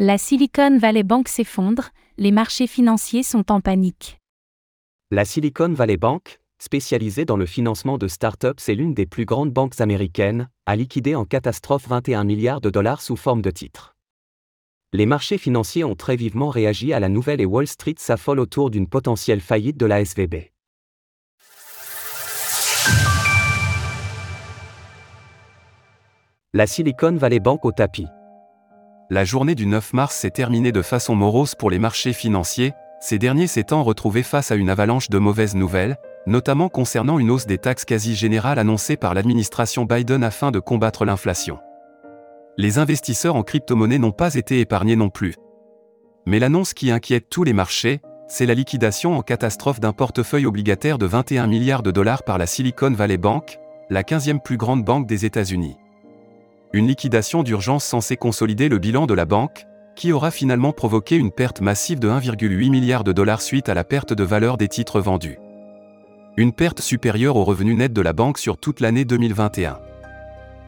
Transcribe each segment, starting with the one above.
La Silicon Valley Bank s'effondre, les marchés financiers sont en panique. La Silicon Valley Bank, spécialisée dans le financement de startups et l'une des plus grandes banques américaines, a liquidé en catastrophe 21 milliards de dollars sous forme de titres. Les marchés financiers ont très vivement réagi à la nouvelle et Wall Street s'affole autour d'une potentielle faillite de la SVB. La Silicon Valley Bank au tapis. La journée du 9 mars s'est terminée de façon morose pour les marchés financiers, ces derniers s'étant retrouvés face à une avalanche de mauvaises nouvelles, notamment concernant une hausse des taxes quasi générales annoncée par l'administration Biden afin de combattre l'inflation. Les investisseurs en crypto-monnaie n'ont pas été épargnés non plus. Mais l'annonce qui inquiète tous les marchés, c'est la liquidation en catastrophe d'un portefeuille obligataire de 21 milliards de dollars par la Silicon Valley Bank, la 15e plus grande banque des États-Unis une liquidation d'urgence censée consolider le bilan de la banque, qui aura finalement provoqué une perte massive de 1,8 milliard de dollars suite à la perte de valeur des titres vendus. Une perte supérieure au revenu net de la banque sur toute l'année 2021.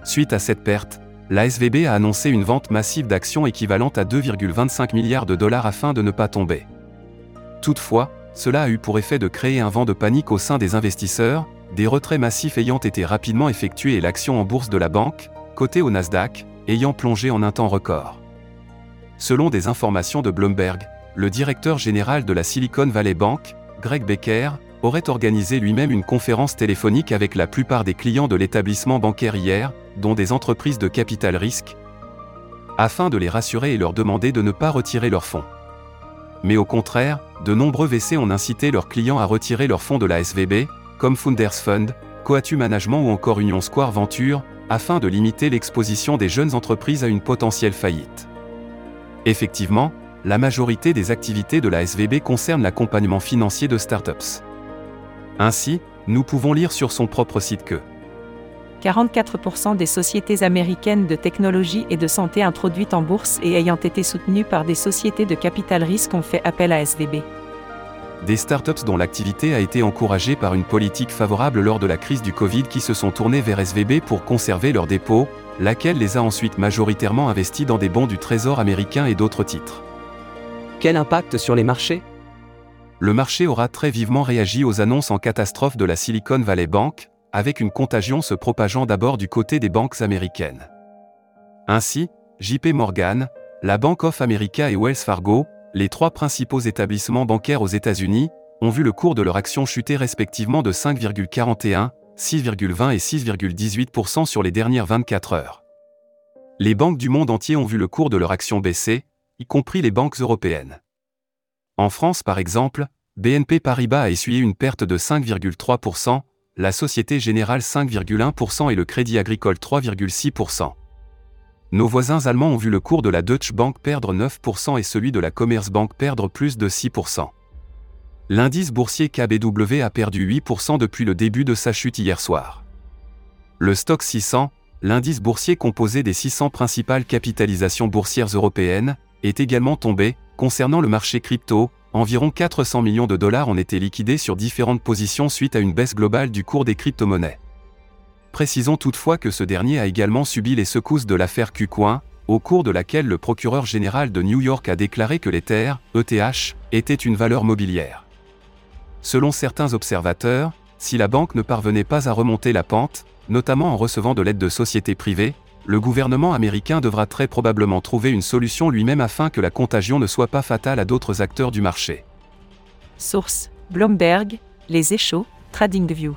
Suite à cette perte, la SVB a annoncé une vente massive d'actions équivalente à 2,25 milliards de dollars afin de ne pas tomber. Toutefois, cela a eu pour effet de créer un vent de panique au sein des investisseurs, des retraits massifs ayant été rapidement effectués et l'action en bourse de la banque, côté au Nasdaq, ayant plongé en un temps record. Selon des informations de Bloomberg, le directeur général de la Silicon Valley Bank, Greg Becker, aurait organisé lui-même une conférence téléphonique avec la plupart des clients de l'établissement bancaire hier, dont des entreprises de capital risque, afin de les rassurer et leur demander de ne pas retirer leurs fonds. Mais au contraire, de nombreux VC ont incité leurs clients à retirer leurs fonds de la SVB, comme Founders Fund, Coatu Management ou encore Union Square Venture, afin de limiter l'exposition des jeunes entreprises à une potentielle faillite. Effectivement, la majorité des activités de la SVB concernent l'accompagnement financier de startups. Ainsi, nous pouvons lire sur son propre site que 44% des sociétés américaines de technologie et de santé introduites en bourse et ayant été soutenues par des sociétés de capital risque ont fait appel à SVB des startups dont l'activité a été encouragée par une politique favorable lors de la crise du Covid qui se sont tournées vers SVB pour conserver leurs dépôts, laquelle les a ensuite majoritairement investis dans des bons du Trésor américain et d'autres titres. Quel impact sur les marchés? Le marché aura très vivement réagi aux annonces en catastrophe de la Silicon Valley Bank, avec une contagion se propageant d'abord du côté des banques américaines. Ainsi, JP Morgan, la Bank of America et Wells Fargo, les trois principaux établissements bancaires aux États-Unis ont vu le cours de leur action chuter respectivement de 5,41, 6,20 et 6,18% sur les dernières 24 heures. Les banques du monde entier ont vu le cours de leur action baisser, y compris les banques européennes. En France par exemple, BNP Paribas a essuyé une perte de 5,3%, la Société Générale 5,1% et le Crédit Agricole 3,6%. Nos voisins allemands ont vu le cours de la Deutsche Bank perdre 9% et celui de la Commerzbank perdre plus de 6%. L'indice boursier KBW a perdu 8% depuis le début de sa chute hier soir. Le stock 600, l'indice boursier composé des 600 principales capitalisations boursières européennes, est également tombé. Concernant le marché crypto, environ 400 millions de dollars ont été liquidés sur différentes positions suite à une baisse globale du cours des crypto-monnaies. Précisons toutefois que ce dernier a également subi les secousses de l'affaire Qcoin, au cours de laquelle le procureur général de New York a déclaré que l'Ether, ETH, était une valeur mobilière. Selon certains observateurs, si la banque ne parvenait pas à remonter la pente, notamment en recevant de l'aide de sociétés privées, le gouvernement américain devra très probablement trouver une solution lui-même afin que la contagion ne soit pas fatale à d'autres acteurs du marché. Source Bloomberg, Les Échos, TradingView.